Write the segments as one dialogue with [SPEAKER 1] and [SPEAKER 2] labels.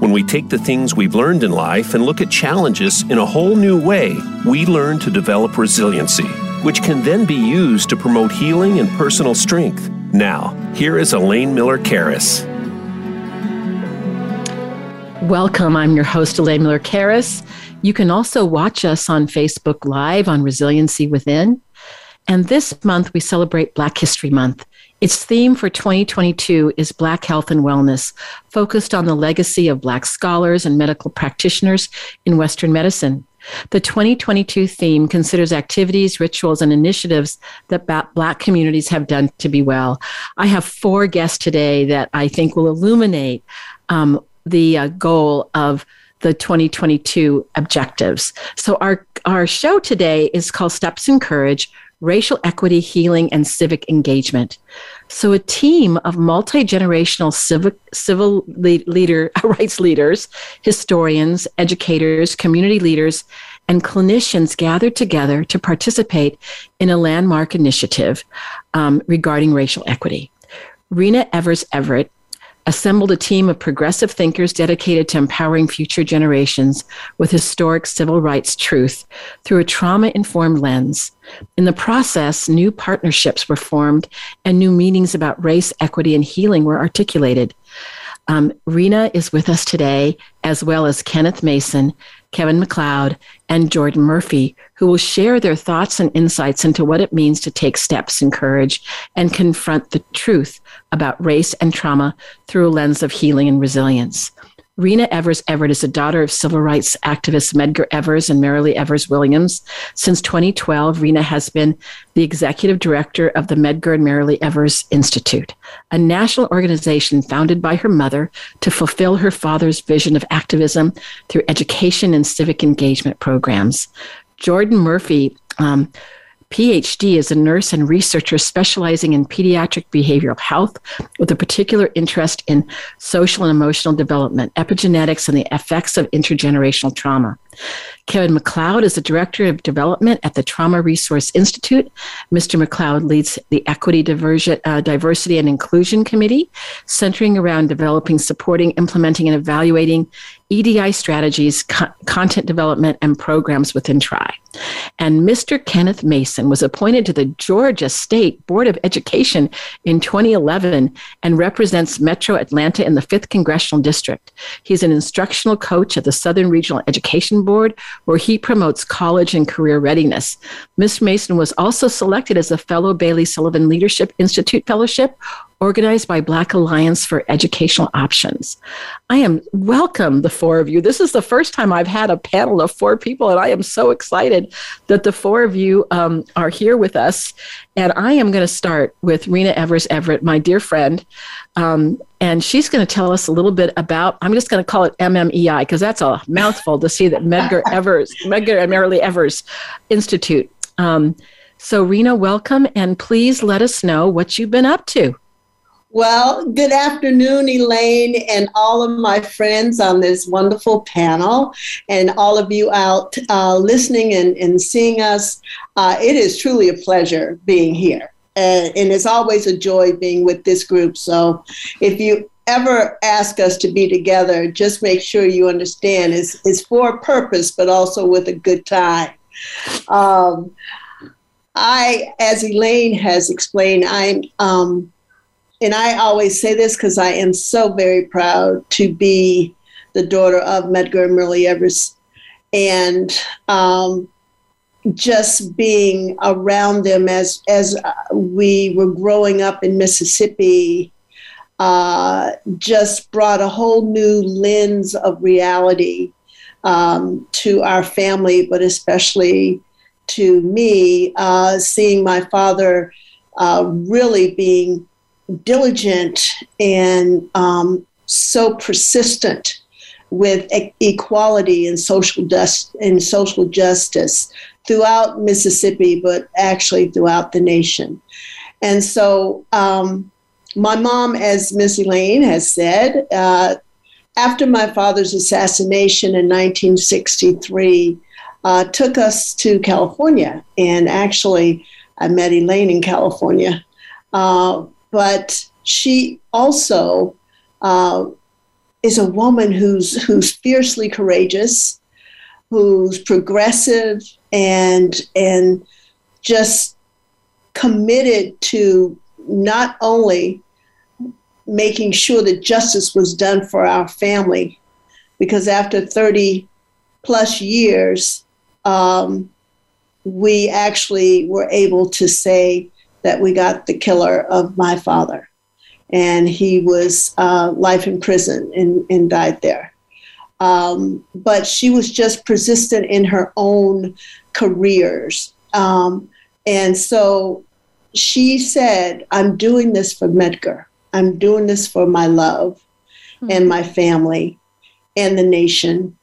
[SPEAKER 1] When we take the things we've learned in life and look at challenges in a whole new way, we learn to develop resiliency, which can then be used to promote healing and personal strength. Now, here is Elaine Miller Karas.
[SPEAKER 2] Welcome. I'm your host, Elaine Miller Karas. You can also watch us on Facebook Live on Resiliency Within. And this month, we celebrate Black History Month. Its theme for 2022 is Black Health and Wellness, focused on the legacy of Black scholars and medical practitioners in Western medicine. The 2022 theme considers activities, rituals, and initiatives that Black communities have done to be well. I have four guests today that I think will illuminate um, the uh, goal of the 2022 objectives. So, our, our show today is called Steps in Courage Racial Equity, Healing, and Civic Engagement. So, a team of multi generational civic, civil leader, rights leaders, historians, educators, community leaders, and clinicians gathered together to participate in a landmark initiative um, regarding racial equity. Reena Evers Everette assembled a team of progressive thinkers dedicated to empowering future generations with historic civil rights truth through a trauma informed lens. In the process, new partnerships were formed and new meanings about race, equity, and healing were articulated. Um, Reena is with us today, as well as Kenneth Mason, Kevin McLeod, and Jordan Murphy, who will share their thoughts and insights into what it means to take steps in courage and confront the truth about race and trauma through a lens of healing and resilience. Reena Evers Everette is the daughter of civil rights activists Medgar Evers and Myrlie Evers Williams. Since 2012, Reena has been the executive director of the Medgar and Marilee Evers Institute, a national organization founded by her mother to fulfill her father's vision of activism through education and civic engagement programs. Jordan Murphy um, PhD is a nurse and researcher specializing in pediatric behavioral health with a particular interest in social and emotional development, epigenetics, and the effects of intergenerational trauma. Kevin MacLeod is the Director of Development at the Trauma Resource Institute. Mr. MacLeod leads the Equity, Diversion, uh, Diversity, and Inclusion Committee, centering around developing, supporting, implementing, and evaluating EDI strategies, co- content development, and programs within TRI. And Mr. Kenneth Mason was appointed to the Georgia State Board of Education in 2011 and represents Metro Atlanta in the 5th Congressional District. He's an instructional coach at the Southern Regional Education Board, where he promotes college and career readiness. Ms. Mason was also selected as a fellow Bailey Sullivan Leadership Institute Fellowship organized by Black Alliance for Educational Options. I am welcome the four of you. This is the first time I've had a panel of four people, and I am so excited that the four of you um, are here with us. And I am going to start with Reena Evers Everette, my dear friend. Um, and she's going to tell us a little bit about, I'm just going to call it MMEI because that's a mouthful to see that Medgar Evers, Medgar and Myrlie Evers Institute. Um, so, Reena, welcome, and please let us know what you've been up to.
[SPEAKER 3] Well, good afternoon, Elaine, and all of my friends on this wonderful panel, and all of you out uh, listening and, and seeing us. Uh, it is truly a pleasure being here. And it's always a joy being with this group. So if you ever ask us to be together, just make sure you understand it's, it's for a purpose, but also with a good time. Um, I, as Elaine has explained, I'm, um, and I always say this because I am so very proud to be the daughter of Medgar and Myrlie Evers. And um, just being around them as as we were growing up in Mississippi uh, just brought a whole new lens of reality um, to our family, but especially to me, uh, seeing my father uh, really being diligent and um, so persistent with equality and social, just, and social justice throughout Mississippi, but actually throughout the nation. And so, um, my mom, as Miss Elaine has said, uh, after my father's assassination in 1963, uh, took us to California. And actually, I met Elaine in California. Uh, but she also uh, is a woman who's who's fiercely courageous, who's progressive, and and just committed to not only making sure that justice was done for our family, because after 30 plus years, um, we actually were able to say that we got the killer of my father. And he was uh, life in prison and, and died there. Um, but she was just persistent in her own careers. Um, and so she said, I'm doing this for Medgar. I'm doing this for my love mm-hmm. and my family and the nation.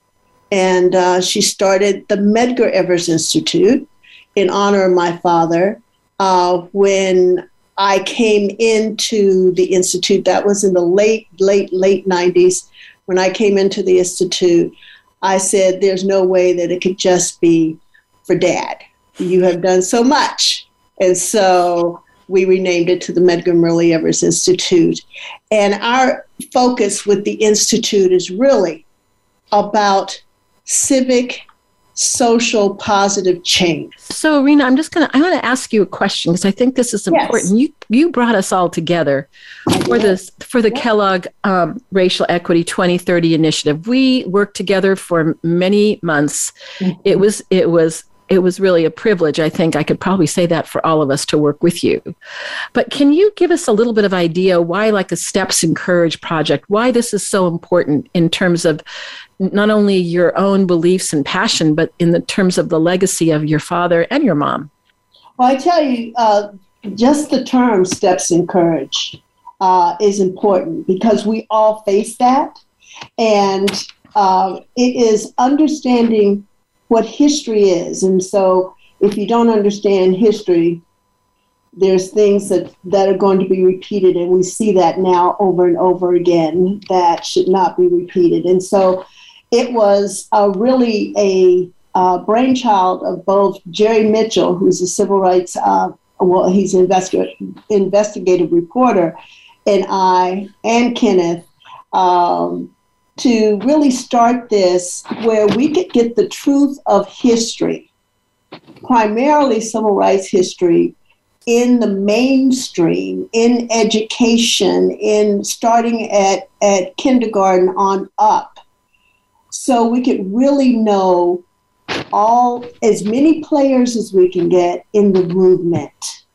[SPEAKER 3] And uh, she started the Medgar Evers Institute in honor of my father. Uh, when I came into the Institute, that was in the late, late, late 90s. When I came into the Institute, I said, There's no way that it could just be for dad. You have done so much. And so we renamed it to the Medgar Myrlie Evers Institute. And our focus with the Institute is really about civic social positive change.
[SPEAKER 2] So, Reena, I'm just gonna I want to ask you a question because I think this is important. Yes. You you brought us all together for this for the Kellogg um, Racial Equity 2030 initiative. We worked together for many months. Mm-hmm. It was it was it was really a privilege. I think I could probably say that for all of us to work with you. But can you give us a little bit of idea why, like the Steps in Courage project, why this is so important in terms of not only your own beliefs and passion, but in the terms of the legacy of your father and your mom?
[SPEAKER 3] Well, I tell you, uh, just the term Steps in Courage uh, is important because we all face that. And uh, it is understanding what history is. And so if you don't understand history, there's things that, that are going to be repeated, and we see that now over and over again that should not be repeated. And so it was really a uh, brainchild of both Jerry Mitchell, who's a civil rights, uh, well, he's an investigative, investigative reporter, and I, and Kenneth, um, to really start this where we could get the truth of history, primarily civil rights history, in the mainstream, in education, in starting at, at kindergarten on up. So we could really know all as many players as we can get in the movement.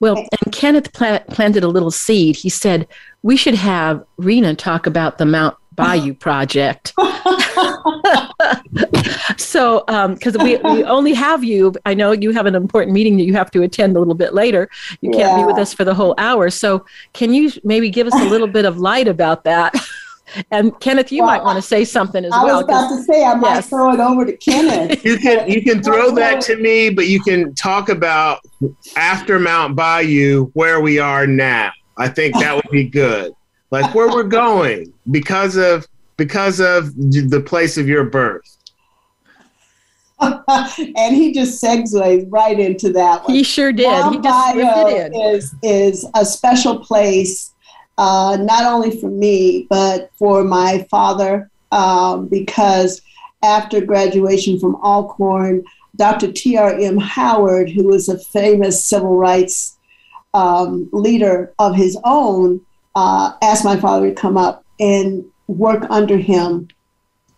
[SPEAKER 2] Well, and Kenneth planted a little seed. He said, We should have Reena talk about the Mound Bayou project. so, because um, we, we only have you, I know you have an important meeting that you have to attend a little bit later. You can't yeah. be with us for the whole hour. So, can you maybe give us a little bit of light about that? And Kenneth, you well, might want to say something as
[SPEAKER 3] I
[SPEAKER 2] well.
[SPEAKER 3] I was about to say I might yes. throw it over to Kenneth.
[SPEAKER 4] you can you can throw that to me, but you can talk about after Mound Bayou where we are now. I think that would be good like where we're going because of because of the place of your birth.
[SPEAKER 3] and he just segues right into that
[SPEAKER 2] one. He sure did. Mound he just
[SPEAKER 3] it is is a special place, uh, not only for me but for my father, um, because after graduation from Alcorn, Dr. T.R.M. Howard, who was a famous civil rights um, leader of his own, uh, asked my father to come up and work under him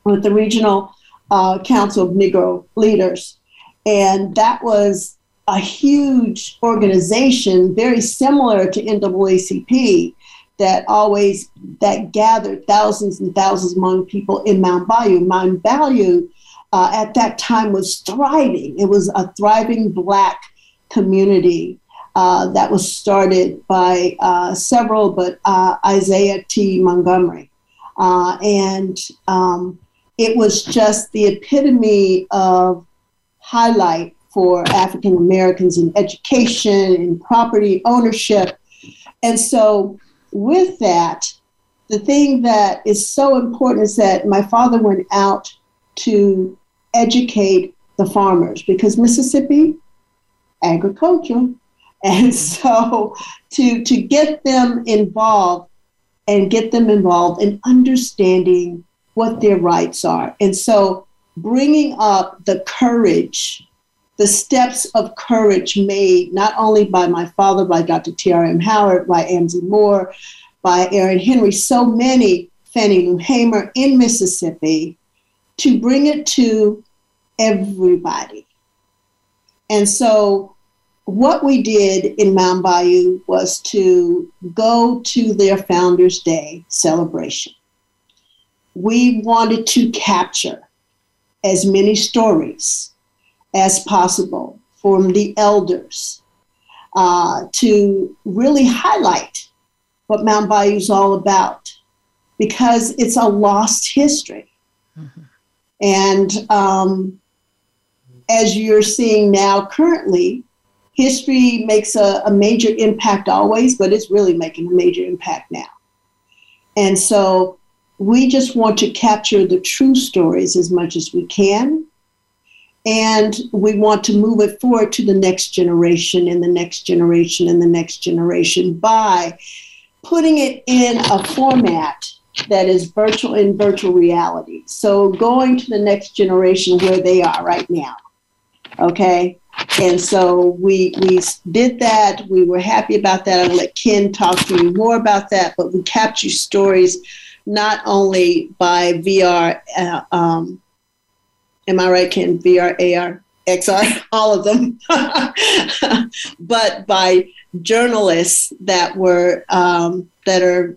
[SPEAKER 3] with the Regional uh, Council of Negro Leaders. And that was a huge organization, very similar to NAACP, that always that gathered thousands and thousands among people in Mound Bayou. Mound Bayou uh, at that time was thriving. It was a thriving Black community uh, that was started by uh, several, but uh, Isaiah T. Montgomery. Uh, and um, it was just the epitome of highlight for African Americans in education and property ownership. And so, with that, the thing that is so important is that my father went out to educate the farmers because Mississippi, agriculture. And so to, to get them involved and get them involved in understanding what their rights are. And so bringing up the courage, the steps of courage made not only by my father, by Dr. T.R.M. Howard, by Amzie Moore, by Aaron Henry, so many, Fannie Lou Hamer in Mississippi, to bring it to everybody. And so, what we did in Mound Bayou was to go to their Founders Day celebration. We wanted to capture as many stories as possible from the elders uh, to really highlight what Mound Bayou is all about because it's a lost history. Mm-hmm. And um, as you're seeing now currently, history makes a, a major impact always, but it's really making a major impact now. And so we just want to capture the true stories as much as we can. And we want to move it forward to the next generation and the next generation and the next generation by putting it in a format that is virtual in virtual reality. So going to the next generation where they are right now. Okay. And so we we did that. We were happy about that. I'll let Ken talk to you more about that. But we capture stories not only by VR. Uh, um, am I right, Ken? VR, AR, XR, all of them, but by journalists that were um, that are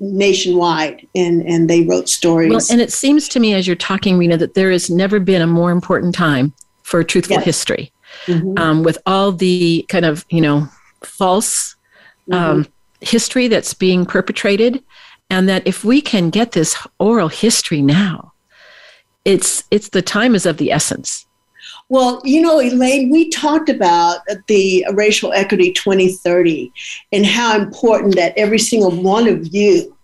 [SPEAKER 3] nationwide and and they wrote stories well
[SPEAKER 2] and it seems to me as you're talking reena that there has never been a more important time for truthful yes. history mm-hmm. um, with all the kind of you know false mm-hmm. um, history that's being perpetrated and that if we can get this oral history now it's it's the time is of the essence
[SPEAKER 3] well, you know, Elaine, we talked about the Racial Equity 2030 and how important that every single one of you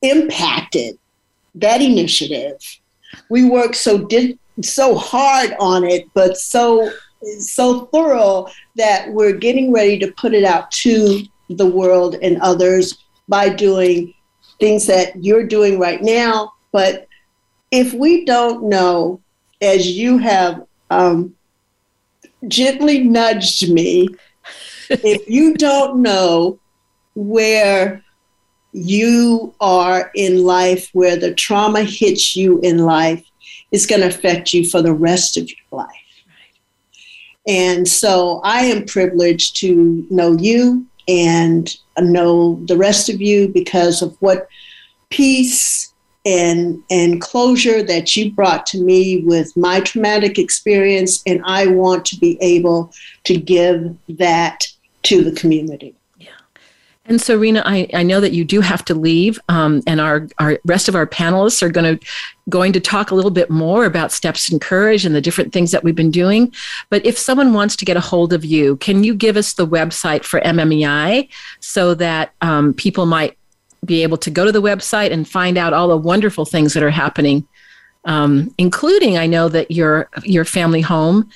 [SPEAKER 3] impacted that initiative. We worked so di- so hard on it, but so so thorough that we're getting ready to put it out to the world and others by doing things that you're doing right now. But if we don't know as you have um, gently nudged me, if you don't know where you are in life, where the trauma hits you in life, it's going to affect you for the rest of your life. And so I am privileged to know you and know the rest of you because of what peace and and closure that you brought to me with my traumatic experience and i want to be able to give that to the community
[SPEAKER 2] and so Reena, I, I know that you do have to leave, um, and our, our rest of our panelists are going to going to talk a little bit more about steps and courage and the different things that we've been doing. But if someone wants to get a hold of you, can you give us the website for MMEI so that um, people might be able to go to the website and find out all the wonderful things that are happening, um, including I know that your your family home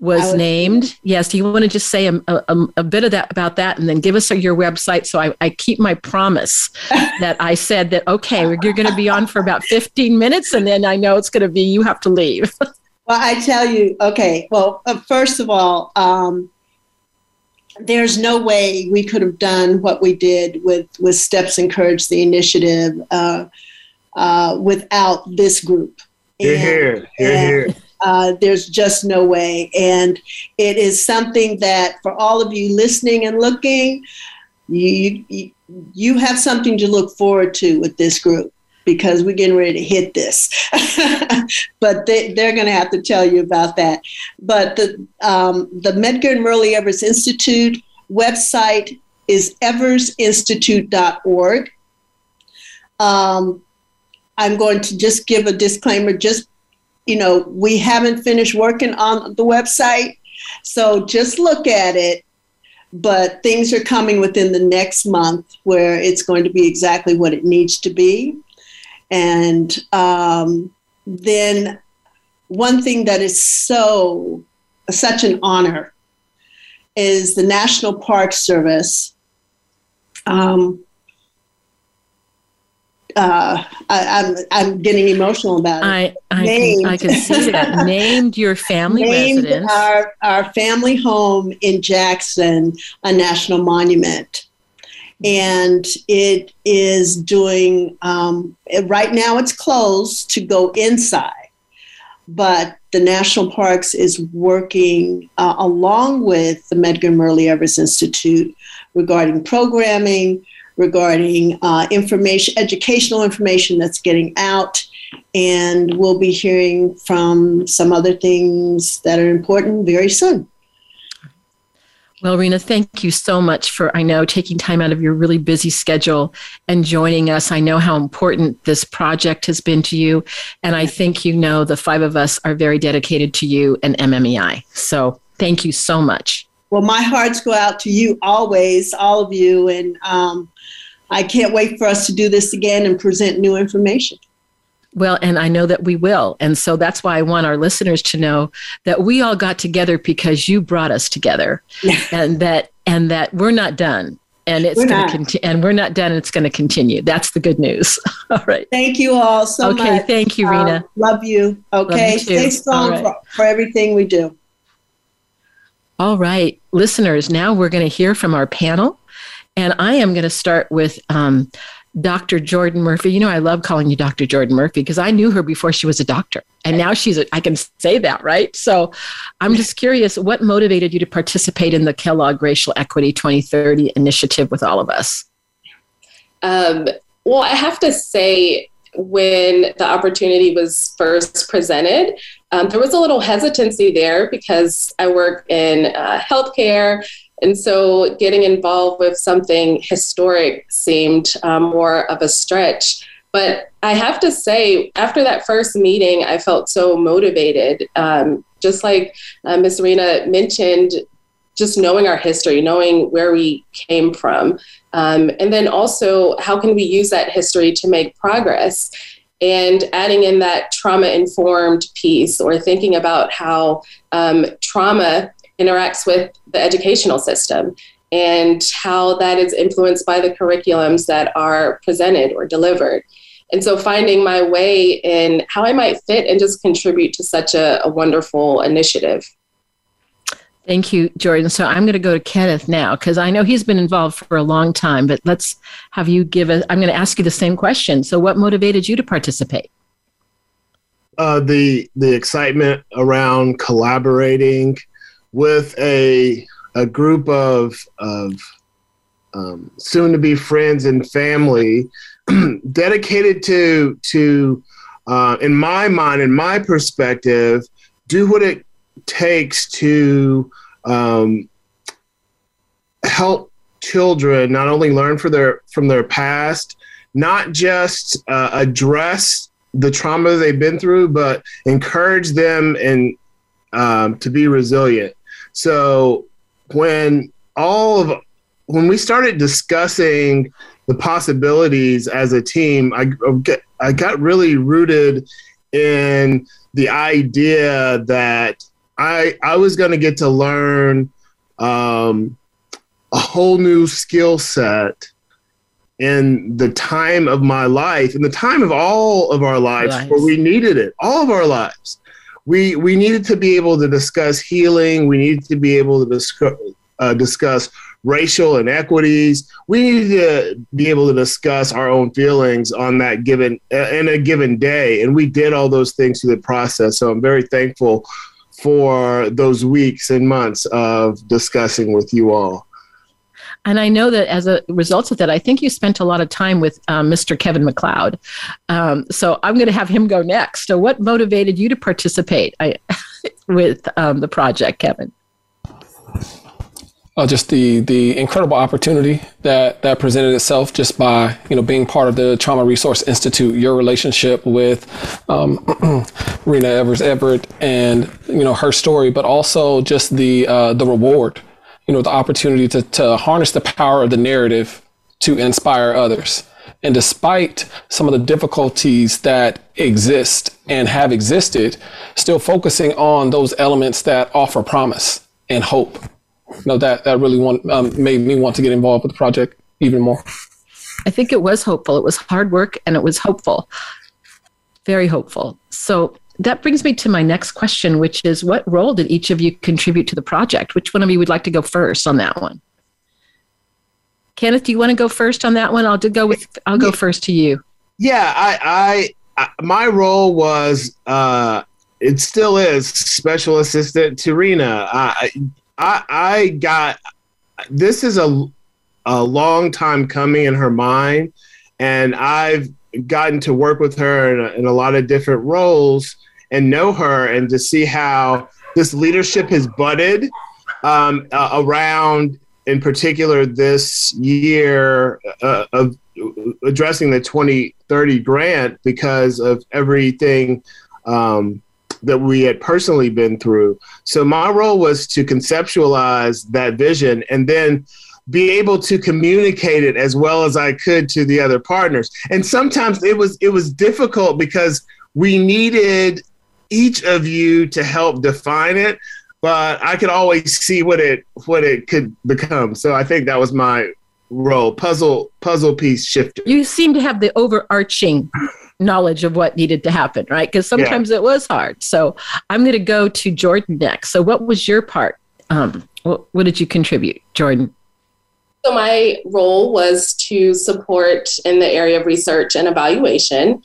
[SPEAKER 2] was, was named. Yes, do you want to just say a, a, a, bit of that about that, and then give us your website so I, I keep my promise that I said that okay, you're going to be on for about 15 minutes, and then I know it's going to be you have to leave.
[SPEAKER 3] well, I tell you, okay. Well, uh, first of all. Um, there's no way we could have done what we did with with Steps in Courage the initiative uh, uh, without this group.
[SPEAKER 4] Here, here, here, here.
[SPEAKER 3] Uh, there's just no way, and it is something that for all of you listening and looking, you you, you have something to look forward to with this group because we're getting ready to hit this. but they, they're going to have to tell you about that. But the, um, the Medgar and Myrlie Evers Institute website is eversinstitute.org. Um, I'm going to just give a disclaimer just you know, we haven't finished working on the website. So just look at it. But things are coming within the next month where it's going to be exactly what it needs to be. And um, then one thing that is so such an honor is the National Park Service. Um, uh, I, am I'm, I'm getting emotional about it.
[SPEAKER 2] I I, can, I can see that. named your family named residence.
[SPEAKER 3] Our our family home in Jackson a national monument, and it is doing. Um, right now, it's closed to go inside, but the National Parks is working uh, along with the Medgar Myrlie Evers Institute regarding programming, regarding uh, information, educational information that's getting out. And we'll be hearing from some other things that are important very soon.
[SPEAKER 2] Well, Reena, thank you so much for, I know, taking time out of your really busy schedule and joining us. I know how important this project has been to you. And I think you know the five of us are very dedicated to you and MMEI. So thank you so much.
[SPEAKER 3] Well, my hearts go out to you always, all of you. And um, I can't wait for us to do this again and present new information.
[SPEAKER 2] Well, and I know that we will. And so that's why I want our listeners to know that we all got together because you brought us together and that and that we're not done. And it's going to continue and we're not done. It's going to continue. That's the good news. all right.
[SPEAKER 3] Thank you all so
[SPEAKER 2] okay,
[SPEAKER 3] much.
[SPEAKER 2] Okay. Thank you, Reena.
[SPEAKER 3] Um, love you. Okay. Love you Stay strong right. for, for everything we do.
[SPEAKER 2] All right. Listeners, now we're going to hear from our panel. And I am going to start with um, Dr. Jordan Murphy. You know, I love calling you Dr. Jordan Murphy because I knew her before she was a doctor. And now she's, a, I can say that, right? So I'm just curious what motivated you to participate in the Kellogg Racial Equity 2030 initiative with all of us?
[SPEAKER 5] Um, well, I have to say, when the opportunity was first presented, um, there was a little hesitancy there because I work in uh, healthcare. And so getting involved with something historic seemed um, more of a stretch. But I have to say, after that first meeting, I felt so motivated. Um, just like uh, Ms. Reena mentioned, just knowing our history, knowing where we came from. Um, and then also, how can we use that history to make progress? And adding in that trauma informed piece or thinking about how um, trauma interacts with the educational system and how that is influenced by the curriculums that are presented or delivered. And so finding my way in how I might fit and just contribute to such a, a wonderful initiative.
[SPEAKER 2] Thank you, Jordan. So I'm going to go to Kenneth now because I know he's been involved for a long time, but let's have you give us, I'm going to ask you the same question. So, what motivated you to participate?
[SPEAKER 4] Uh, the the excitement around collaborating with a a group of of um, soon to be friends and family dedicated to to uh, in my mind in my perspective do what it takes to um, help children not only learn for their from their past not just uh, address the trauma they've been through but encourage them and um, to be resilient so when all of when we started discussing the possibilities as a team, I I got really rooted in the idea that I I was going to get to learn um, a whole new skill set in the time of my life, in the time of all of our lives, nice. where we needed it, all of our lives we we needed to be able to discuss healing. We needed to be able to discuss uh, discuss racial inequities. We needed to be able to discuss our own feelings on that given uh, in a given day, and we did all those things through the process. So I'm very thankful for those weeks and months of discussing with you all.
[SPEAKER 2] And I know that as a result of that, I think you spent a lot of time with um, Mr. Kevin MacLeod. Um, so I'm going to have him go next. So, what motivated you to participate I, with um, the project, Kevin?
[SPEAKER 6] uh, just the the incredible opportunity that that presented itself just by you know being part of the Trauma Resource Institute. Your relationship with um, Reena Evers Everette and you know her story, but also just the uh, the reward, you know, the opportunity to to harness the power of the narrative to inspire others. And despite some of the difficulties that exist and have existed, still focusing on those elements that offer promise and hope you know that that really want, um, made me want to get involved with the project even more.
[SPEAKER 2] I think it was hopeful. It was hard work and it was hopeful, very hopeful. So that brings me to my next question, which is what role did each of you contribute to the project? Which one of you would like to go first on that one? Kenneth, do you want to go first on that one? I'll go with I'll go first to you.
[SPEAKER 4] Yeah, I, I, I my role was uh it still is special assistant to Reena. I, I, I got this is a a long time coming in her mind, and I've gotten to work with her in a, in a lot of different roles and know her, and to see how this leadership has budded um, uh, around, in particular, this year uh, of addressing the 2030 grant because of everything. Um, that we had personally been through. So my role was to conceptualize that vision and then be able to communicate it as well as I could to the other partners. And sometimes it was it was difficult because we needed each of you to help define it, but I could always see what it what it could become. So I think that was my role, puzzle puzzle piece shifter.
[SPEAKER 2] You seem to have the overarching knowledge of what needed to happen, right? Because sometimes yeah. it was hard. So I'm going to go to Jordan next. So what was your part? Um, what, what did you contribute, Jordan?
[SPEAKER 5] So my role was to support in the area of research and evaluation.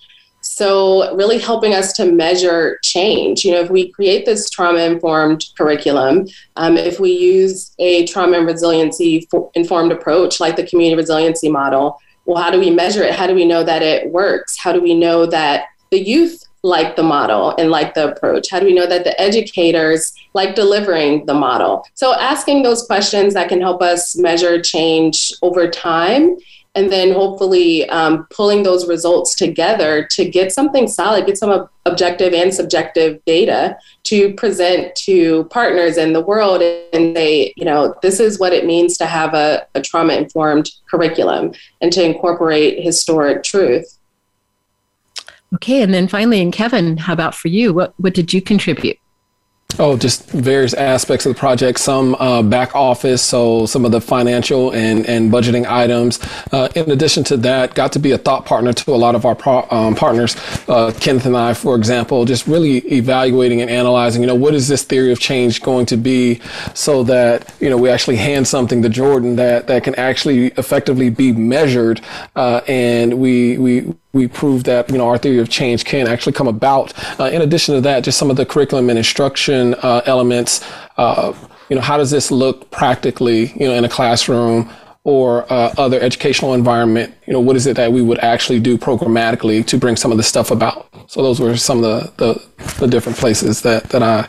[SPEAKER 5] So, really helping us to measure change. You know, if we create this trauma informed curriculum, um, if we use a trauma and resiliency informed approach like the community resiliency model, well, how do we measure it? How do we know that it works? How do we know that the youth like the model and like the approach? How do we know that the educators like delivering the model? So, asking those questions that can help us measure change over time and then hopefully um, pulling those results together to get something solid, get some ob- objective and subjective data to present to partners in the world and say, you know, this is what it means to have a, a trauma informed curriculum and to incorporate historic truth.
[SPEAKER 2] Okay, and then finally, and Kevin, how about for you? What what did you contribute?
[SPEAKER 6] Oh, just various aspects of the project. Some uh, back office, so some of the financial and, and budgeting items. Uh, in addition to that, got to be a thought partner to a lot of our pro- um, partners. Uh, Kenneth and I, for example, just really evaluating and analyzing. You know, what is this theory of change going to be, so that you know we actually hand something to Jordan that that can actually effectively be measured, uh, and we we we prove that you know our theory of change can actually come about. Uh, in addition to that, just some of the curriculum and instruction uh, elements. Uh, you know, how does this look practically? You know, in a classroom or uh, other educational environment. You know, what is it that we would actually do programmatically to bring some of this stuff about? So those were some of the the, the different places that that I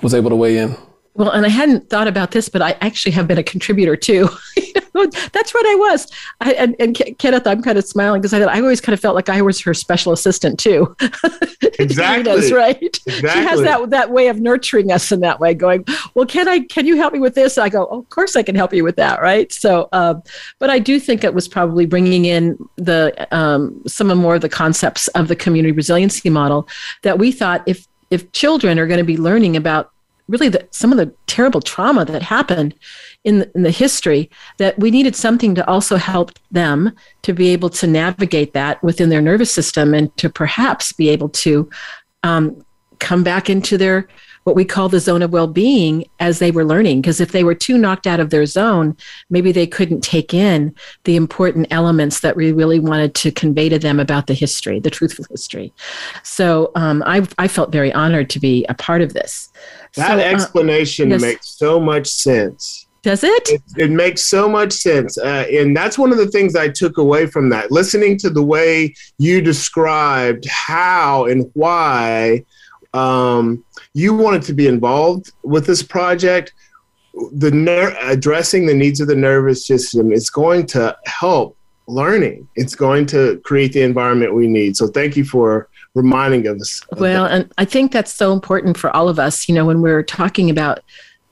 [SPEAKER 6] was able to weigh in.
[SPEAKER 2] Well, and I hadn't thought about this, but I actually have been a contributor too. That's what I was. I, and, and Kenneth, I'm kind of smiling because I, I always kind of felt like I was her special assistant too.
[SPEAKER 4] exactly.
[SPEAKER 2] Us, right.
[SPEAKER 4] Exactly.
[SPEAKER 2] She has that that way of nurturing us in that way. Going, well, can I? Can you help me with this? I go, oh, of course I can help you with that, right? So, um, but I do think it was probably bringing in the um, some of more of the concepts of the community resiliency model that we thought if if children are going to be learning about really the, some of the terrible trauma that happened in the, in the history that we needed something to also help them to be able to navigate that within their nervous system and to perhaps be able to um, come back into their what we call the zone of well-being as they were learning. Because if they were too knocked out of their zone maybe they couldn't take in the important elements that we really wanted to convey to them about the history the truthful history. So um, I, I felt very honored to be a part of this
[SPEAKER 4] that so, uh, explanation uh, yes. makes so much sense.
[SPEAKER 2] Does it?
[SPEAKER 4] It, it makes so much sense. Uh, and that's one of the things I took away from that. Listening to the way you described how and why um, you wanted to be involved with this project the ner- addressing the needs of the nervous system is going to help learning. It's going to create the environment we need. So thank you for reminding of us.
[SPEAKER 2] Well, and I think that's so important for all of us. You know, when we're talking about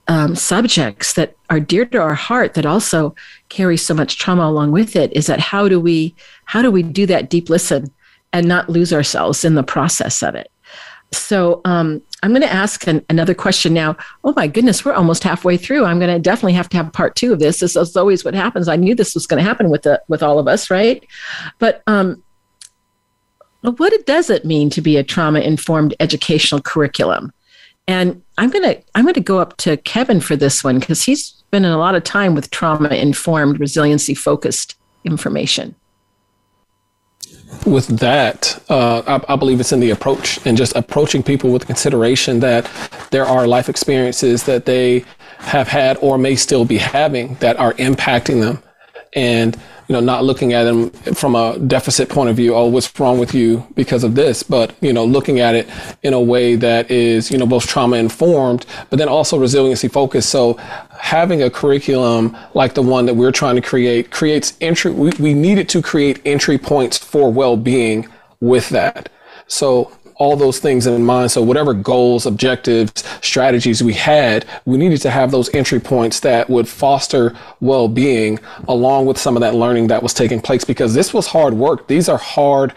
[SPEAKER 2] um, subjects that are dear to our heart that also carry so much trauma along with it is that how do we how do we do that deep listen and not lose ourselves in the process of it? So um, i'm going to ask an, another question now. Oh my goodness we're almost halfway through. I'm going to definitely have to have part two of this. This is always what happens. I knew this was going to happen with the with all of us right? But um, what does it mean to be a trauma informed educational curriculum and I'm gonna I'm gonna go up to Kevin for this one because he's spending a lot of time with trauma informed, resiliency focused information.
[SPEAKER 6] With that, uh, I, I, believe it's in the approach and just approaching people with consideration that there are life experiences that they have had or may still be having that are impacting them, and you know, not looking at them from a deficit point of view. Oh, what's wrong with you because of this? But, you know, looking at it in a way that is, you know, both trauma informed, but then also resiliency focused. So having a curriculum like the one that we're trying to create creates entry. We, we needed to create entry points for well-being with that. So all those things in mind. So whatever goals, objectives, strategies we had, we needed to have those entry points that would foster well-being along with some of that learning that was taking place because this was hard work. These are hard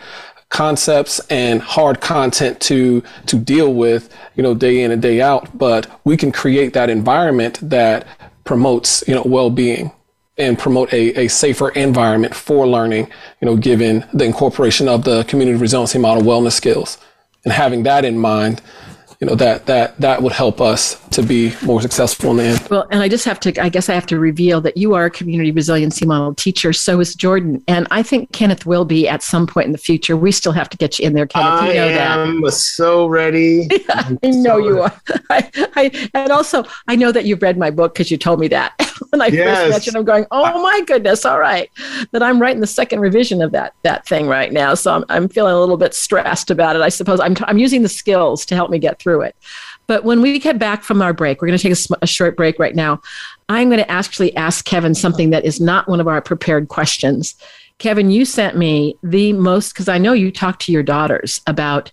[SPEAKER 6] concepts and hard content to to deal with, you know, day in and day out, but we can create that environment that promotes, you know, well-being and promote a, a safer environment for learning, you know, given the incorporation of the community resiliency model wellness skills and having that in mind you know that that that would help us to be more successful in the end.
[SPEAKER 2] Well, and I just have to, I guess I have to reveal that you are a community resiliency model teacher. So is Jordan, and I think Kenneth will be at some point in the future. We still have to get you in there, Kenneth.
[SPEAKER 4] I
[SPEAKER 2] you know
[SPEAKER 4] am that. so ready.
[SPEAKER 2] I know so you are. I, I, and also, I know that you've read my book because you told me that when I yes. first met you. I'm going, oh my goodness, all right. That I'm writing the second revision of that that thing right now, so I'm I'm feeling a little bit stressed about it. I suppose I'm t- I'm using the skills to help me get through it. But when we get back from our break, we're going to take a, a short break right now. I'm going to actually ask Kevin something that is not one of our prepared questions. Kevin, you sent me the most, because I know you talk to your daughters about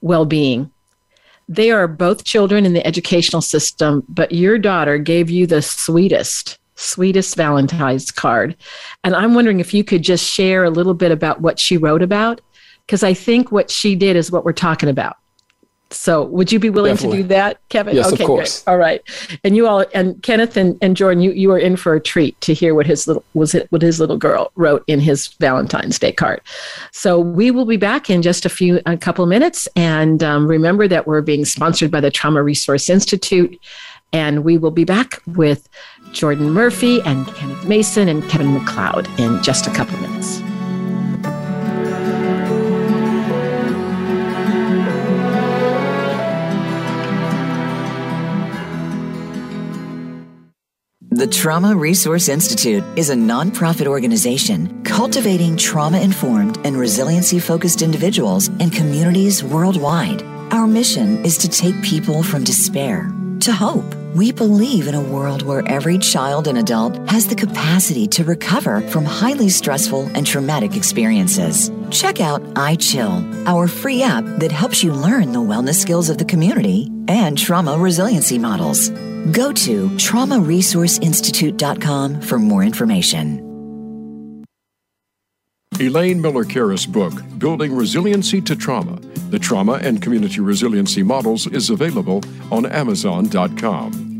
[SPEAKER 2] well being. They are both children in the educational system, but your daughter gave you the sweetest, sweetest Valentine's card. And I'm wondering if you could just share a little bit about what she wrote about, because I think what she did is what we're talking about. So would you be willing Definitely. to do that, Kevin?
[SPEAKER 6] Yes, okay, of course.
[SPEAKER 2] Great. All right. And you all and Kenneth and, and Jordan, you, you are in for a treat to hear what his little was it what his little girl wrote in his Valentine's Day card. So we will be back in just a few a couple of minutes. And um, remember that we're being sponsored by the Trauma Resource Institute. And we will be back with Jordan Murphy and Kenneth Mason and Kevin MacLeod in just a couple of minutes.
[SPEAKER 7] The Trauma Resource Institute is a nonprofit organization cultivating trauma informed and resiliency focused individuals and communities worldwide. Our mission is to take people from despair to hope. We believe in a world where every child and adult has the capacity to recover from highly stressful and traumatic experiences. Check out iChill, our free app that helps you learn the wellness skills of the community and trauma resiliency models. Go to traumaresourceinstitute.com for more information.
[SPEAKER 8] Elaine Miller Karas' book, Building Resiliency to Trauma The Trauma and Community Resiliency Models, is available on Amazon.com.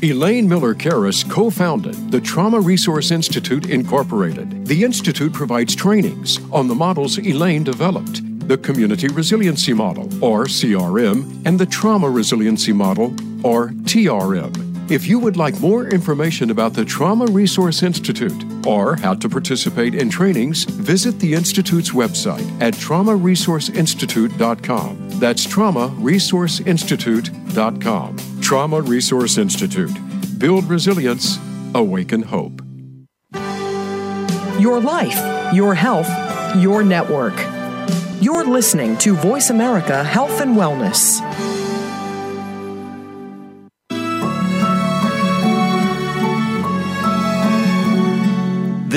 [SPEAKER 8] Elaine Miller Karas co founded the Trauma Resource Institute, Incorporated. The Institute provides trainings on the models Elaine developed the Community Resiliency Model, or CRM, and the Trauma Resiliency Model, or TRM. If you would like more information about the Trauma Resource Institute or how to participate in trainings, visit the Institute's website at traumaresourceinstitute.com. That's traumaresourceinstitute.com. Trauma Resource Institute. Build resilience, awaken hope.
[SPEAKER 9] Your life, your health, your network. You're listening to Voice America Health and Wellness.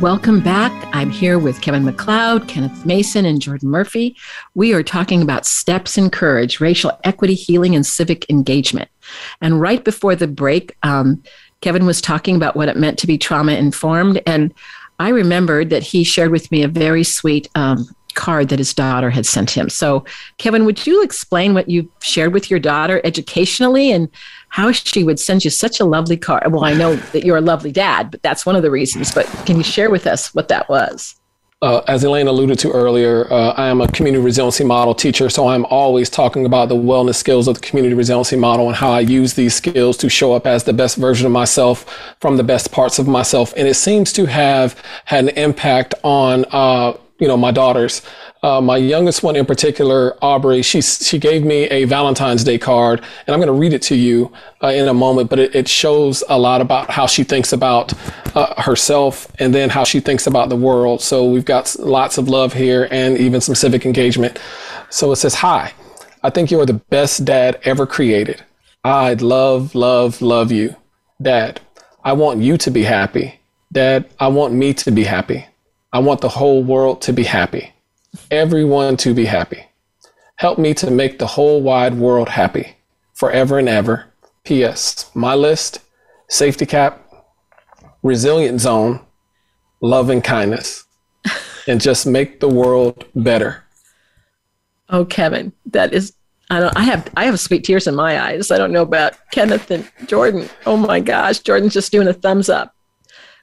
[SPEAKER 2] Welcome back. I'm here with Kevin McLeod, Kenneth Mason, and Jordan Murphy. We are talking about steps in courage, racial equity, healing, and civic engagement. And right before the break, um, Kevin was talking about what it meant to be trauma informed. And I remembered that he shared with me a very sweet um, card that his daughter had sent him. So, Kevin, would you explain what you shared with your daughter educationally and how she would send you such a lovely card? Well, I know that you're a lovely dad, but that's one of the reasons. But can you share with us what that was?
[SPEAKER 6] Uh, as Elaine alluded to earlier, uh, I am a community resiliency model teacher, so I'm always talking about the wellness skills of the community resiliency model and how I use these skills to show up as the best version of myself from the best parts of myself. And it seems to have had an impact on uh, you know, my daughters. Uh, my youngest one in particular, Aubrey, she, she gave me a Valentine's Day card, and I'm going to read it to you uh, in a moment, but it, it, shows a lot about how she thinks about uh, herself and then how she thinks about the world. So we've got lots of love here and even some civic engagement. So it says, Hi, I think you're the best dad ever created. I love, love, love you. Dad, I want you to be happy. Dad, I want me to be happy. I want the whole world to be happy, everyone to be happy. Help me to make the whole wide world happy forever and ever. P.S. My list safety cap, resilient zone, love and kindness, and just make the world better.
[SPEAKER 2] Oh, Kevin, that is I don't I have I have sweet tears in my eyes. I don't know about Kenneth and Jordan. Oh my gosh, Jordan's just doing a thumbs up.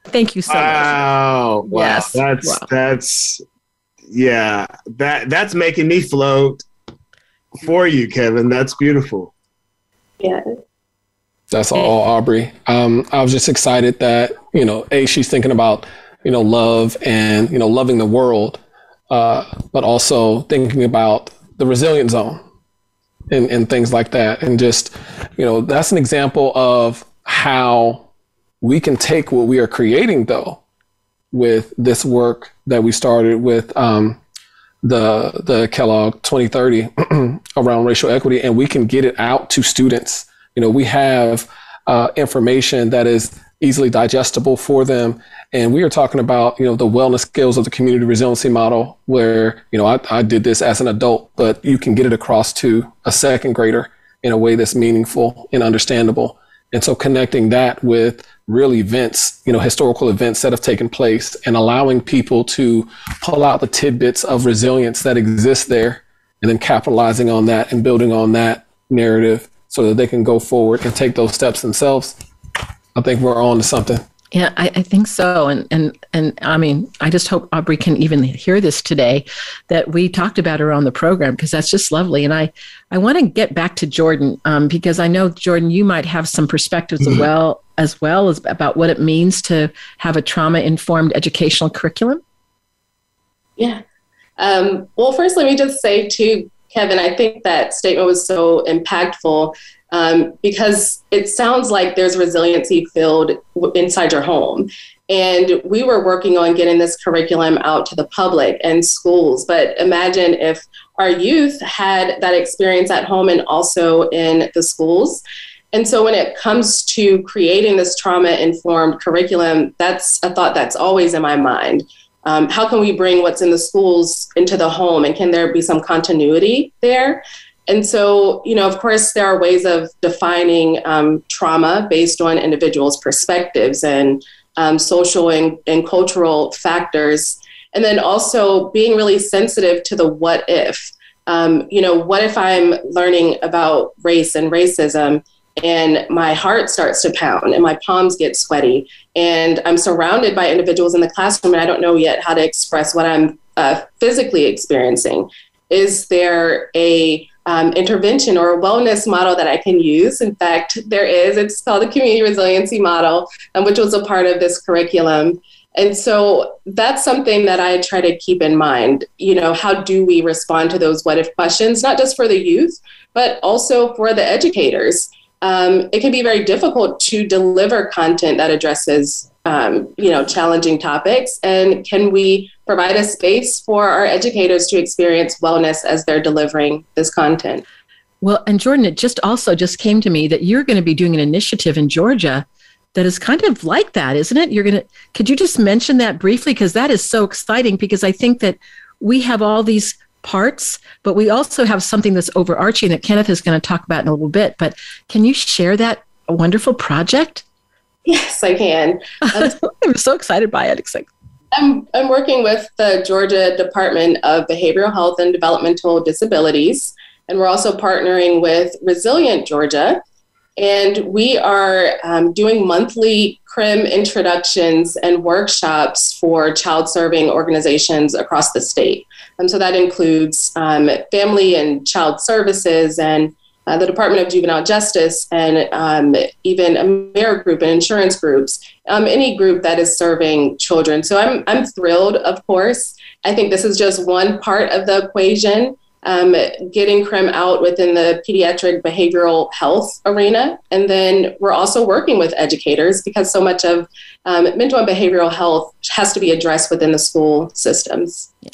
[SPEAKER 2] Thank you so
[SPEAKER 4] wow.
[SPEAKER 2] much.
[SPEAKER 4] Wow. Yes. That's wow. that's yeah. That that's making me float for you, Kevin. That's beautiful.
[SPEAKER 5] Yeah.
[SPEAKER 6] That's all, Aubrey. Um, I was just excited that you know, a she's thinking about you know love and you know loving the world, uh, but also thinking about the resilient zone and, and things like that. And just you know, that's an example of how we can take what we are creating though with this work that we started with um, the the Kellogg 2030 around racial equity, and we can get it out to students. You know, we have uh, information that is easily digestible for them, and we are talking about you know the wellness skills of the community resiliency model, where you know I, I did this as an adult, but you can get it across to a second grader in a way that's meaningful and understandable. And so connecting that with real events, you know, historical events that have taken place and allowing people to pull out the tidbits of resilience that exist there and then capitalizing on that and building on that narrative so that they can go forward and take those steps themselves. I think we're on to something.
[SPEAKER 2] Yeah, I, I, think so. And and and I mean, I just hope Aubrey can even hear this today that we talked about her on the program because that's just lovely. And I I want to get back to Jordan um, because I know Jordan, you might have some perspectives as well as well as about what it means to have a trauma informed educational curriculum.
[SPEAKER 5] Yeah. Um, well, first, let me just say to Kevin, I think that statement was so impactful um, because it sounds like there's resiliency filled inside your home. And we were working on getting this curriculum out to the public and schools. But imagine if our youth had that experience at home and also in the schools. And so when it comes to creating this trauma informed curriculum, that's a thought that's always in my mind. Um, how can we bring what's in the schools into the home and can there be some continuity there? And so, you know, of course, there are ways of defining um, trauma based on individuals' perspectives and um, social and, and cultural factors. And then also being really sensitive to the what if. Um, you know, what if I'm learning about race and racism and my heart starts to pound and my palms get sweaty and I'm surrounded by individuals in the classroom and I don't know yet how to express what I'm uh, physically experiencing? Is there a um, intervention or a wellness model that I can use. In fact, there is. It's called the Community Resiliency Model, um, which was a part of this curriculum. And so that's something that I try to keep in mind. You know, how do we respond to those what if questions, not just for the youth, but also for the educators? Um, it can be very difficult to deliver content that addresses, um, you know, challenging topics. And can we provide a space for our educators to experience wellness as they're delivering this content.
[SPEAKER 2] Well, and Jordan, it just also just came to me that you're going to be doing an initiative in Georgia that is kind of like that, isn't it? You're going to, could you just mention that briefly? Because that is so exciting because I think that we have all these parts, but we also have something that's overarching that Kenneth is going to talk about in a little bit. But can you share that wonderful project?
[SPEAKER 5] Yes, I can.
[SPEAKER 2] I'm so excited by it. It's like,
[SPEAKER 5] I'm, I'm working with the Georgia Department of Behavioral Health and Developmental Disabilities, and we're also partnering with Resilient Georgia. And we are um, doing monthly CRIM introductions and workshops for child serving organizations across the state. And so that includes um, family and child services and uh, the Department of Juvenile Justice and um, even AmeriGroup and insurance groups, um, any group that is serving children. So I'm, I'm thrilled, of course. I think this is just one part of the equation, um, getting CRIM out within the pediatric behavioral health arena. And then we're also working with educators because so much of um, mental and behavioral health has to be addressed within the school systems.
[SPEAKER 2] Yeah.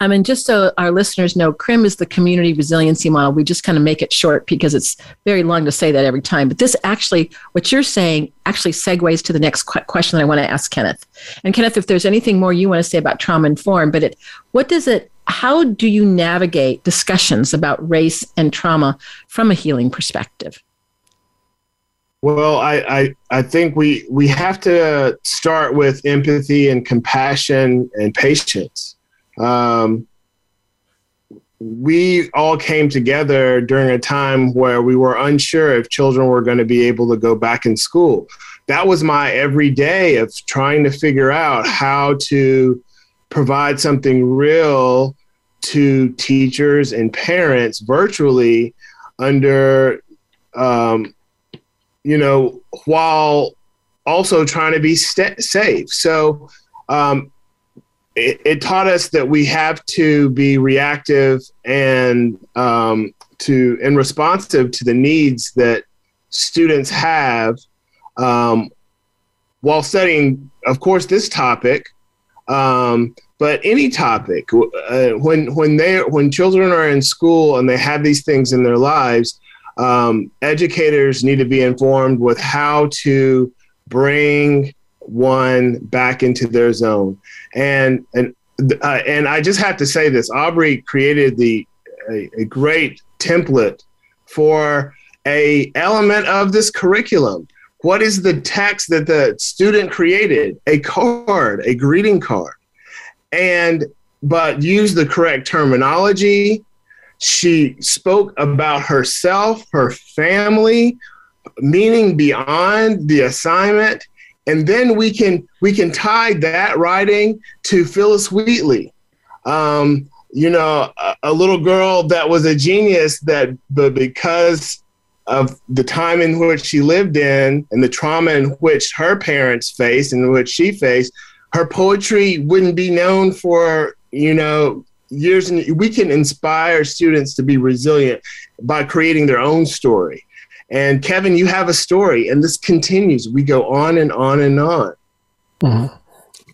[SPEAKER 2] Um, and just so our listeners know, CRIM is the community resiliency model. We just kind of make it short because it's very long to say that every time. But this actually, what you're saying, actually segues to the next qu- question that I want to ask Kenneth. And Kenneth, if there's anything more you want to say about trauma informed, but it, what does it, how do you navigate discussions about race and trauma from a healing perspective?
[SPEAKER 4] Well, I, I, I think we we have to start with empathy and compassion and patience um, we all came together during a time where we were unsure if children were going to be able to go back in school. That was my every day of trying to figure out how to provide something real to teachers and parents virtually under, um, you know, while also trying to be st- safe. So um, it, it, taught us that we have to be reactive and um, to and responsive to the needs that students have um, while studying, of course, this topic, um, but any topic. Uh, when when they when children are in school and they have these things in their lives, um, educators need to be informed with how to bring one back into their zone. And and uh, and I just have to say this: Aubrey created the a, a great template for a element of this curriculum. What is the text that the student created? A card, a greeting card, and but use the correct terminology. She spoke about herself, her family, meaning beyond the assignment and then we can we can tie that writing to Phillis Wheatley. Um, you know, a, a, little girl that was a genius that, but because of the time in which she lived in and the trauma in which her parents faced and which she faced, her poetry wouldn't be known for you know, years and we can inspire students to be resilient by creating their own story. And Kevin, you have a story, and this continues. We go on and on and on.
[SPEAKER 6] Mm-hmm.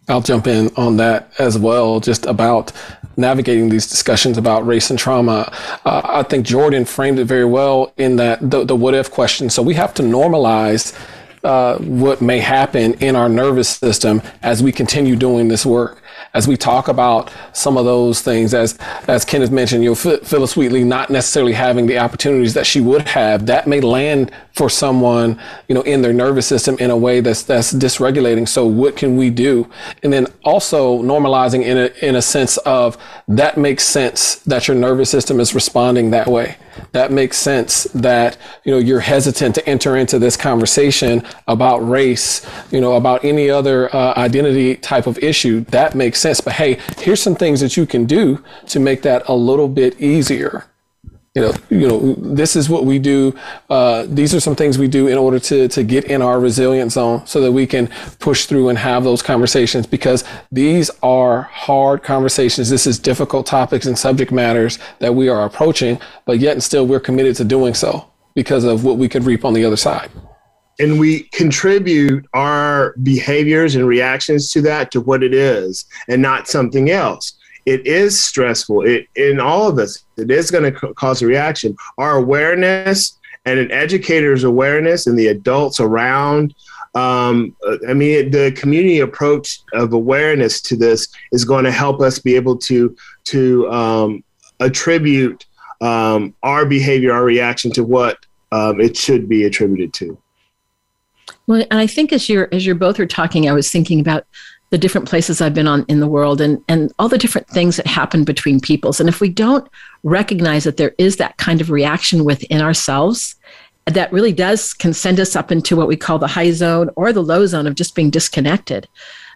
[SPEAKER 6] I'll jump in on that as well, just about navigating these discussions about race and trauma. Uh, I think Jordan framed it very well in that the, the what if question. So we have to normalize uh, what may happen in our nervous system as we continue doing this work as we talk about some of those things, as as Kenneth mentioned, you know, Phillis Wheatley not necessarily having the opportunities that she would have, that may land for someone, you know, in their nervous system in a way that's that's dysregulating. So what can we do? And then also normalizing in a in a sense of that makes sense that your nervous system is responding that way. That makes sense that, you know, you're hesitant to enter into this conversation about race, you know, about any other uh, identity type of issue. That makes sense. But hey, here's some things that you can do to make that a little bit easier you know, you know, this is what we do. Uh, these are some things we do in order to to get in our resilience zone, so that we can push through and have those conversations. Because these are hard conversations. This is difficult topics and subject matters that we are approaching, but yet and still we're committed to doing so because of what we could reap on the other side.
[SPEAKER 4] And we contribute our behaviors and reactions to that to what it is, and not something else it is stressful. It in all of us, it is going to cause a reaction. Our awareness and an educator's awareness and the adults around. Um, I mean, the community approach of awareness to this is going to help us be able to to um, attribute um, our behavior, our reaction to what um, it should be attributed to.
[SPEAKER 2] Well, and I think as you're as you're both are talking, I was thinking about the different places I've been on in the world and, and all the different things that happen between peoples. And if we don't recognize that there is that kind of reaction within ourselves, that really does can send us up into what we call the high zone or the low zone of just being disconnected,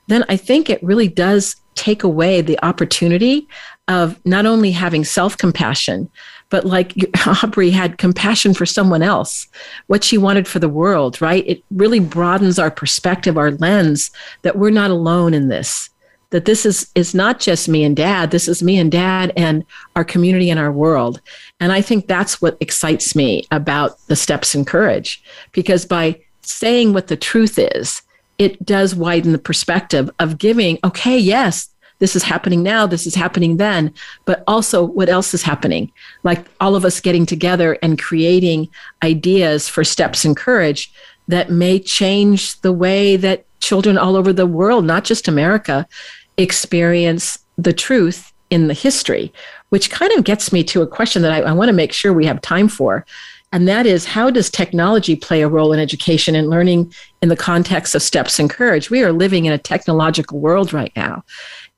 [SPEAKER 2] then I think it really does take away the opportunity of not only having self compassion, but like Aubrey had compassion for someone else, what she wanted for the world, right? It really broadens our perspective, our lens that we're not alone in this. That this is is not just me and dad, this is me and dad and our community and our world. And I think that's what excites me about the steps in courage because by saying what the truth is, it does widen the perspective of giving, okay, yes, this is happening now, this is happening then, but also what else is happening? Like all of us getting together and creating ideas for steps in courage that may change the way that children all over the world, not just America, experience the truth in the history, which kind of gets me to a question that I, I want to make sure we have time for. And that is how does technology play a role in education and learning in the context of steps and courage? We are living in a technological world right now.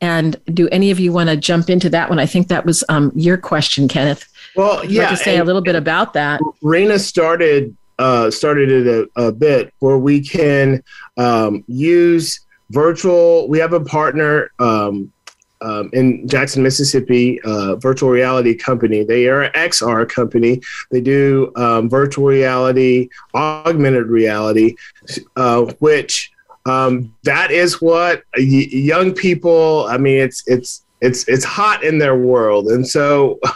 [SPEAKER 2] And do any of you want to jump into that one? I think that was um, your question, Kenneth.
[SPEAKER 4] Well, yeah,
[SPEAKER 2] like to say a little bit about that.
[SPEAKER 4] Reena started uh, started it a, a, bit where we can um, use virtual. We have a partner um, um, in Jackson, Mississippi, uh, virtual reality company. They are an XR company. They do um, virtual reality, augmented reality, uh, which um, that is what young people. I mean, it's it's it's it's hot in their world, and so.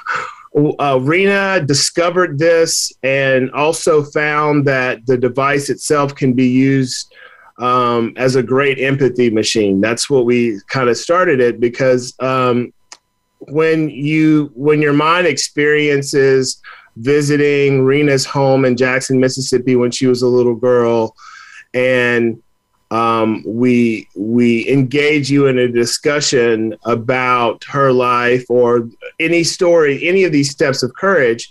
[SPEAKER 4] Uh, Reena discovered this and also found that the device itself can be used um, as a great empathy machine. That's what we kind of started it because um, when you when your mind experiences visiting Reena's home in Jackson, Mississippi when she was a little girl, and um, we we engage you in a discussion about her life or any story, any of these steps of courage.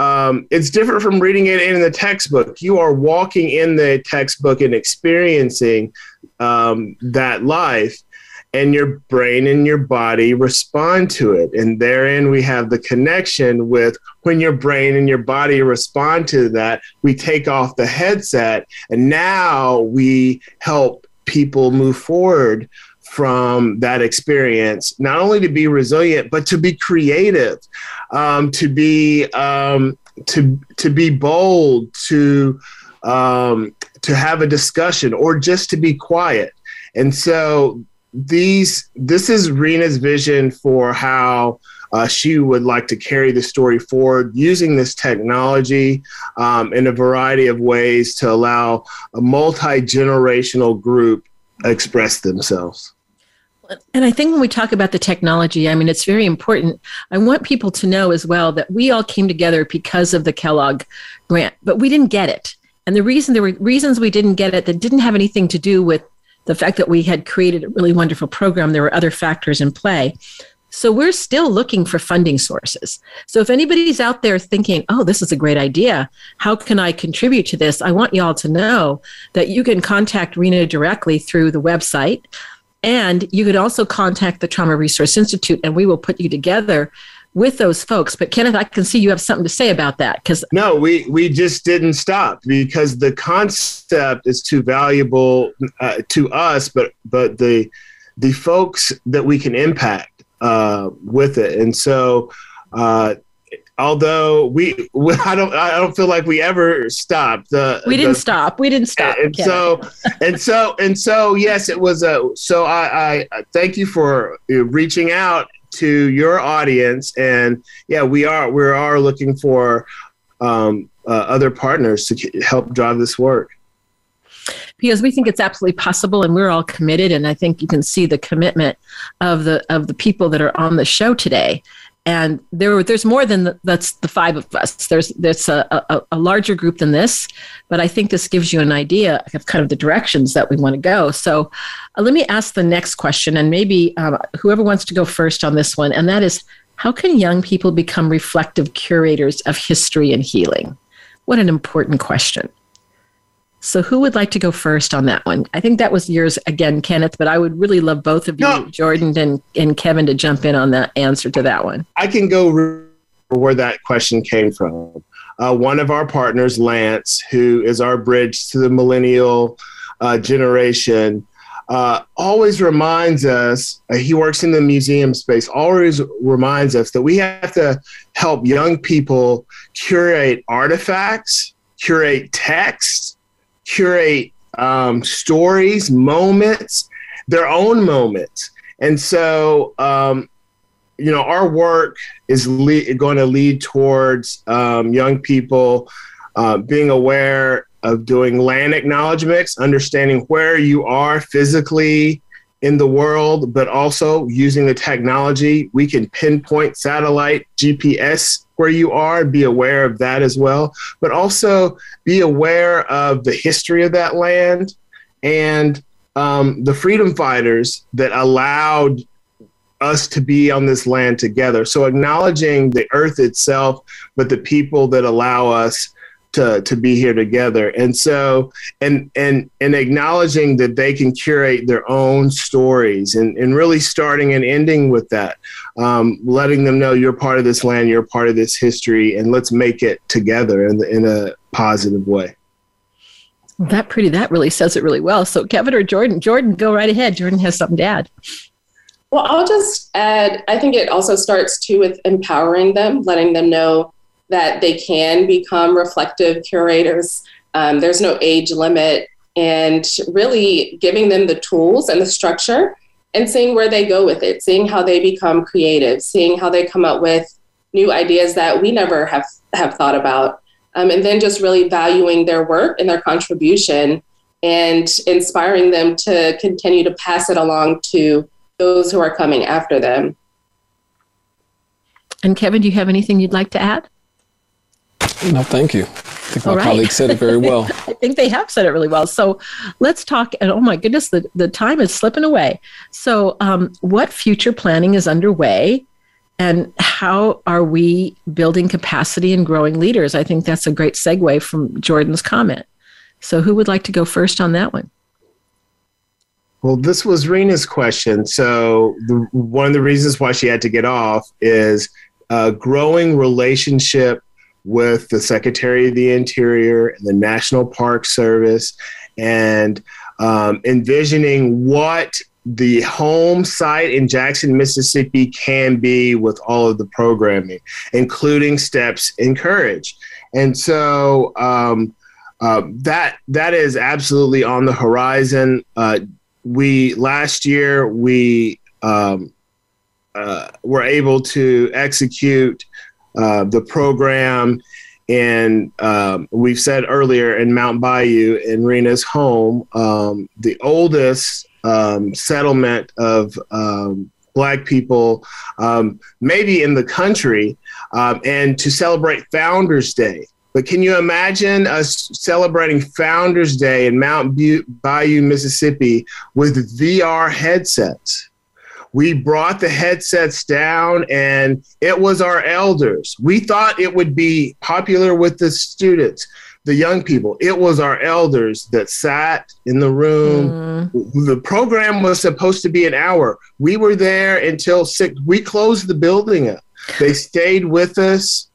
[SPEAKER 4] Um, it's different from reading it in the textbook. You are walking in the textbook and experiencing um, that life and your brain and your body respond to it. And therein we have the connection with when your brain and your body respond to that, we take off the headset and now we help people move forward from that experience, not only to be resilient, but to be creative, um, to be um, to to be bold, to um, to have a discussion, or just to be quiet. And so these this is Reena's vision for how uh, she would like to carry the story forward using this technology um, in a variety of ways to allow a multi generational group express themselves.
[SPEAKER 2] And I think when we talk about the technology, I mean, it's very important. I want people to know as well that we all came together because of the Kellogg grant, but we didn't get it. And the reason there were reasons we didn't get it that didn't have anything to do with the fact that we had created a really wonderful program. There were other factors in play. So we're still looking for funding sources. So if anybody's out there thinking, oh, this is a great idea, how can I contribute to this? I want y'all to know that you can contact Reena directly through the website. And you could also contact the Trauma Resource Institute, and we will put you together with those folks. But Kenneth, I can see you have something to say about that because
[SPEAKER 4] no, we we just didn't stop because the concept is too valuable uh, to us, but but the the folks that we can impact uh, with it. And so, uh, although we, we, I don't, I don't feel like we ever stopped. The,
[SPEAKER 2] we didn't
[SPEAKER 4] the,
[SPEAKER 2] stop. We didn't stop.
[SPEAKER 4] And so, and so, and so, yes, it was a. So I, I thank you for reaching out to your audience, and yeah, we are, we are looking for um, uh, other partners to help drive this work.
[SPEAKER 2] Because we think it's absolutely possible and we're all committed and i think you can see the commitment of the of the people that are on the show today and there there's more than the, that's the five of us. There's there's a, a, a, larger group than this but i think this gives you an idea of kind of the directions that we want to go. So uh, let me ask the next question and maybe um, whoever wants to go first on this one and that is how can young people become reflective curators of history and healing? What an important question so, who would like to go first on that one? I think that was yours again, Kenneth, but I would really love both of you, no. Jordan and, and Kevin, to jump in on that answer to that one.
[SPEAKER 4] I can go where that question came from. Uh, one of our partners, Lance, who is our bridge to the millennial uh, generation, uh, always reminds us, uh, he works in the museum space, always reminds us that we have to help young people curate artifacts, curate texts, curate um, stories, moments, their own moments. And so, um, you know, our work is le- going to lead towards um, young people uh, being aware of doing land acknowledgements, understanding where you are physically in the world, but also using the technology. We can pinpoint satellite GPS where you are be aware of that as well, but also be aware of the history of that land and um, the freedom fighters that allowed us to be on this land together. So acknowledging the earth itself, but the people that allow us to to be here together. And so and and and acknowledging that they can curate their own stories and and really starting and ending with that um, letting them know you're part of this land you're part of this history and let's make it together in, in a positive way.
[SPEAKER 2] That pretty that really says it really well. So kevin or jordan jordan go right ahead. Jordan has something to add.
[SPEAKER 5] Well i'll just add i think it also starts too with empowering them letting them know that they can become reflective curators. Um, there's no age limit, and really giving them the tools and the structure and seeing where they go with it, seeing how they become creative, seeing how they come up with new ideas that we never have, have thought about. Um, and then just really valuing their work and their contribution and inspiring them to continue to pass it along to those who are coming after them.
[SPEAKER 2] And Kevin, do you have anything you'd like to add?
[SPEAKER 6] No, thank you. I think my right. colleague said it very well.
[SPEAKER 2] I think they have said it really well. So let's talk. And oh my goodness, the, the time is slipping away. So, um, what future planning is underway? And how are we building capacity and growing leaders? I think that's a great segue from Jordan's comment. So, who would like to go first on that one?
[SPEAKER 4] Well, this was Reena's question. So, the, one of the reasons why she had to get off is uh, growing relationship with the Secretary of the Interior and the National Park Service and um, envisioning what the home site in Jackson, Mississippi can be with all of the programming, including steps in courage. And so um, uh, that that is absolutely on the horizon. Uh, we last year we um, uh, were able to execute uh, the program and um, we've said earlier in Mound Bayou, in Reena's home, um, the oldest um, settlement of um, Black people, maybe in the country, and to celebrate Founders Day. But can you imagine us celebrating Founders Day in Mound Bayou, Mississippi with VR headsets? We brought the headsets down and it was our elders. We thought it would be popular with the students, the young people. It was our elders that sat in the room. Mm. The program was supposed to be an hour. We were there until six. We closed the building up. They stayed with us.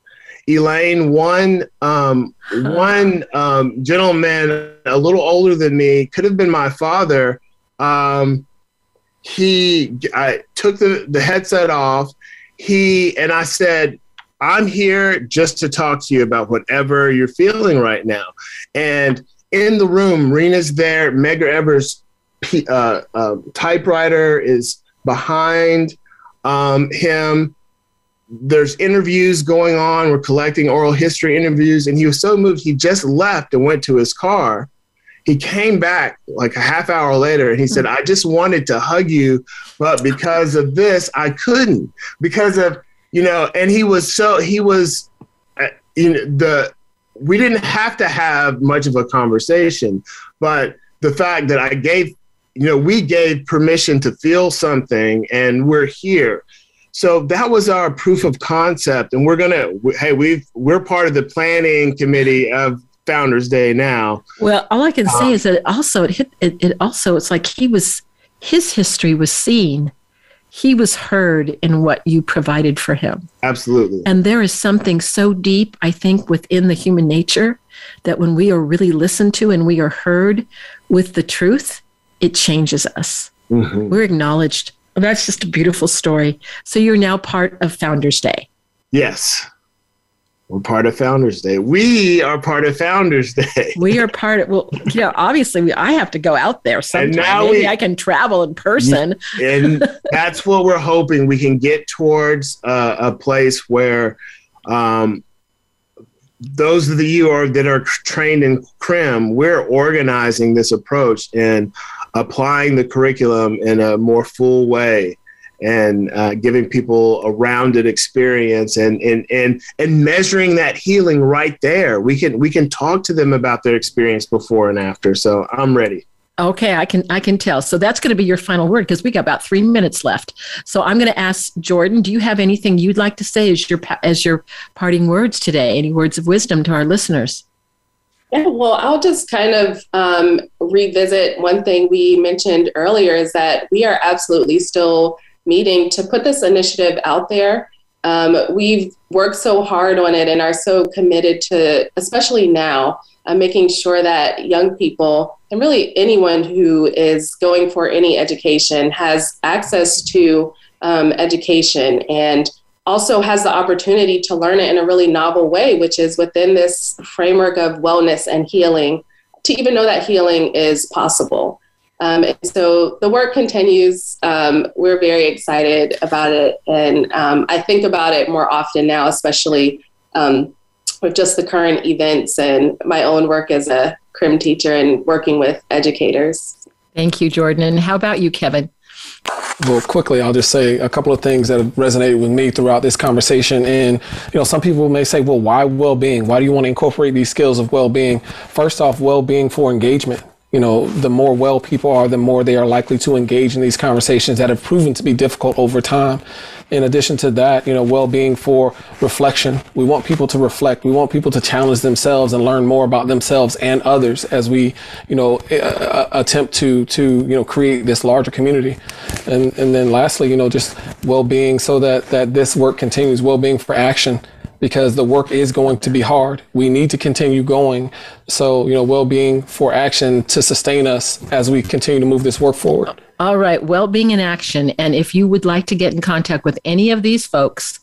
[SPEAKER 4] Elaine, one um, one um, gentleman a little older than me, could have been my father. Um, he I took the, the headset off. He and I said, I'm here just to talk to you about whatever you're feeling right now. And in the room, Reena's there. Medgar Evers' uh, uh, typewriter is behind um, him. There's interviews going on. We're collecting oral history interviews. And he was so moved, he just left and went to his car he came back like a half hour later and he said, I just wanted to hug you, but because of this, I couldn't. Because of, you know, and he was so, he was, uh, you know, the, we didn't have to have much of a conversation, but the fact that I gave, you know, we gave permission to feel something and we're here. So that was our proof of concept. And we're going to, hey, we've, we're part of the planning committee of Founders Day now.
[SPEAKER 2] Well, all I can say um, is that also it hit it, it also it's like he was his history was seen. He was heard in what you provided for him.
[SPEAKER 4] Absolutely.
[SPEAKER 2] And there is something so deep, I think, within the human nature that when we are really listened to and we are heard with the truth, it changes us. Mm-hmm. We're acknowledged. That's just a beautiful story. So you're now part of Founders Day.
[SPEAKER 4] Yes. We're part of Founders Day. We are part of Founders Day.
[SPEAKER 2] we are part of, well, you know, obviously we, I have to go out there sometime. Maybe we, I can travel in person.
[SPEAKER 4] and that's what we're hoping. We can get towards uh, a place where um, those of you are, that are trained in CRIM, we're organizing this approach and applying the curriculum in a more full way and uh, giving people a rounded experience and, and and and measuring that healing right there. We can we can talk to them about their experience before and after. So i'm ready.
[SPEAKER 2] Okay i can i can tell. So that's going to be your final word because we got about three minutes left. So i'm going to ask jordan do you have anything you'd like to say as your as your parting words today? Any words of wisdom to our listeners?
[SPEAKER 5] Yeah, well, I'll just kind of um, revisit one thing we mentioned earlier is that we are absolutely still meeting to put this initiative out there. Um, we've worked so hard on it and are so committed to, especially now, uh, making sure that young people and really anyone who is going for any education has access to um, education and also has the opportunity to learn it in a really novel way, which is within this framework of wellness and healing, to even know that healing is possible. Um, and so the work continues. Um, we're very excited about it. And um, I think about it more often now, especially um, with just the current events and my own work as a CRIM teacher and working with educators.
[SPEAKER 2] Thank you, Jordan. And how about you, Kevin?
[SPEAKER 6] Well, quickly, I'll just say a couple of things that have resonated with me throughout this conversation. And, you know, some people may say, well, why well being? Why do you want to incorporate these skills of well being? First off, well being for engagement you know, the more well people are, the more they are likely to engage in these conversations that have proven to be difficult over time. In addition to that, you know, well-being for reflection. We want people to reflect. We want people to challenge themselves and learn more about themselves and others as we, you know, uh, attempt to to you know create this larger community. And and then lastly, you know, just well-being so that that this work continues. Well-being for action because the work is going to be hard. We need to continue going. So, you know, well being for action to sustain us as we continue to move this work forward.
[SPEAKER 2] All right, well being in action. And if you would like to get in contact with any of these folks,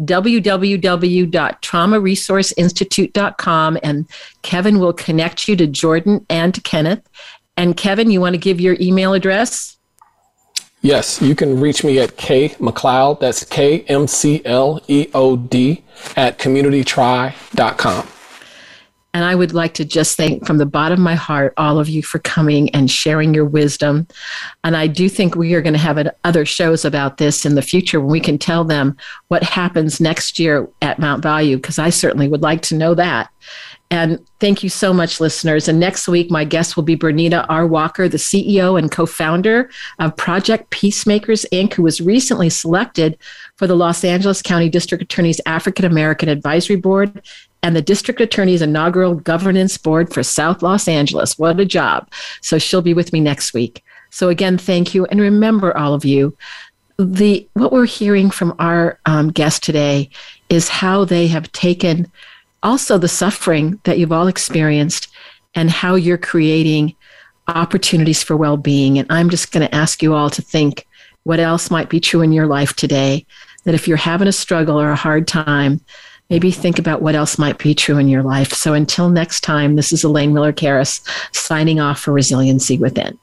[SPEAKER 2] www.traumaresourceinstitute.com and Kevin will connect you to Jordan and to Kenneth. And Kevin, you want to give your email address?
[SPEAKER 6] Yes, you can reach me at K McLeod, that's K M C L E O D, at communitytry.com.
[SPEAKER 2] And I would like to just thank from the bottom of my heart all of you for coming and sharing your wisdom. And I do think we are going to have other shows about this in the future when we can tell them what happens next year at Mound Bayou, because I certainly would like to know that. And thank you so much, listeners. And next week, my guest will be Bernita R. Walker, the CEO and co founder of Project Peacemakers, Inc., who was recently selected for the Los Angeles County District Attorney's African American Advisory Board and the district attorney's inaugural governance board for South Los Angeles. What a job. So she'll be with me next week. So again, thank you. And remember, all of you, the what we're hearing from our um, guest today is how they have taken also the suffering that you've all experienced and how you're creating opportunities for well-being. And I'm just going to ask you all to think what else might be true in your life today. That if you're having a struggle or a hard time, maybe think about what else might be true in your life. So until next time, this is Elaine Miller Karas signing off for Resiliency Within.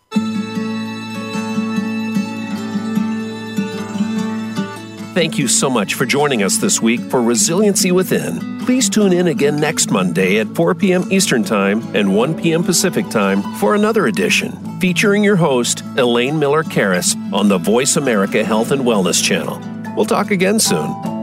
[SPEAKER 1] Thank you so much for joining us this week for Resiliency Within. Please tune in again next Monday at 4 p.m. Eastern Time and 1 p.m. Pacific Time for another edition featuring your host, Elaine Miller Karas, on the Voice America Health and Wellness Channel. We'll talk again soon.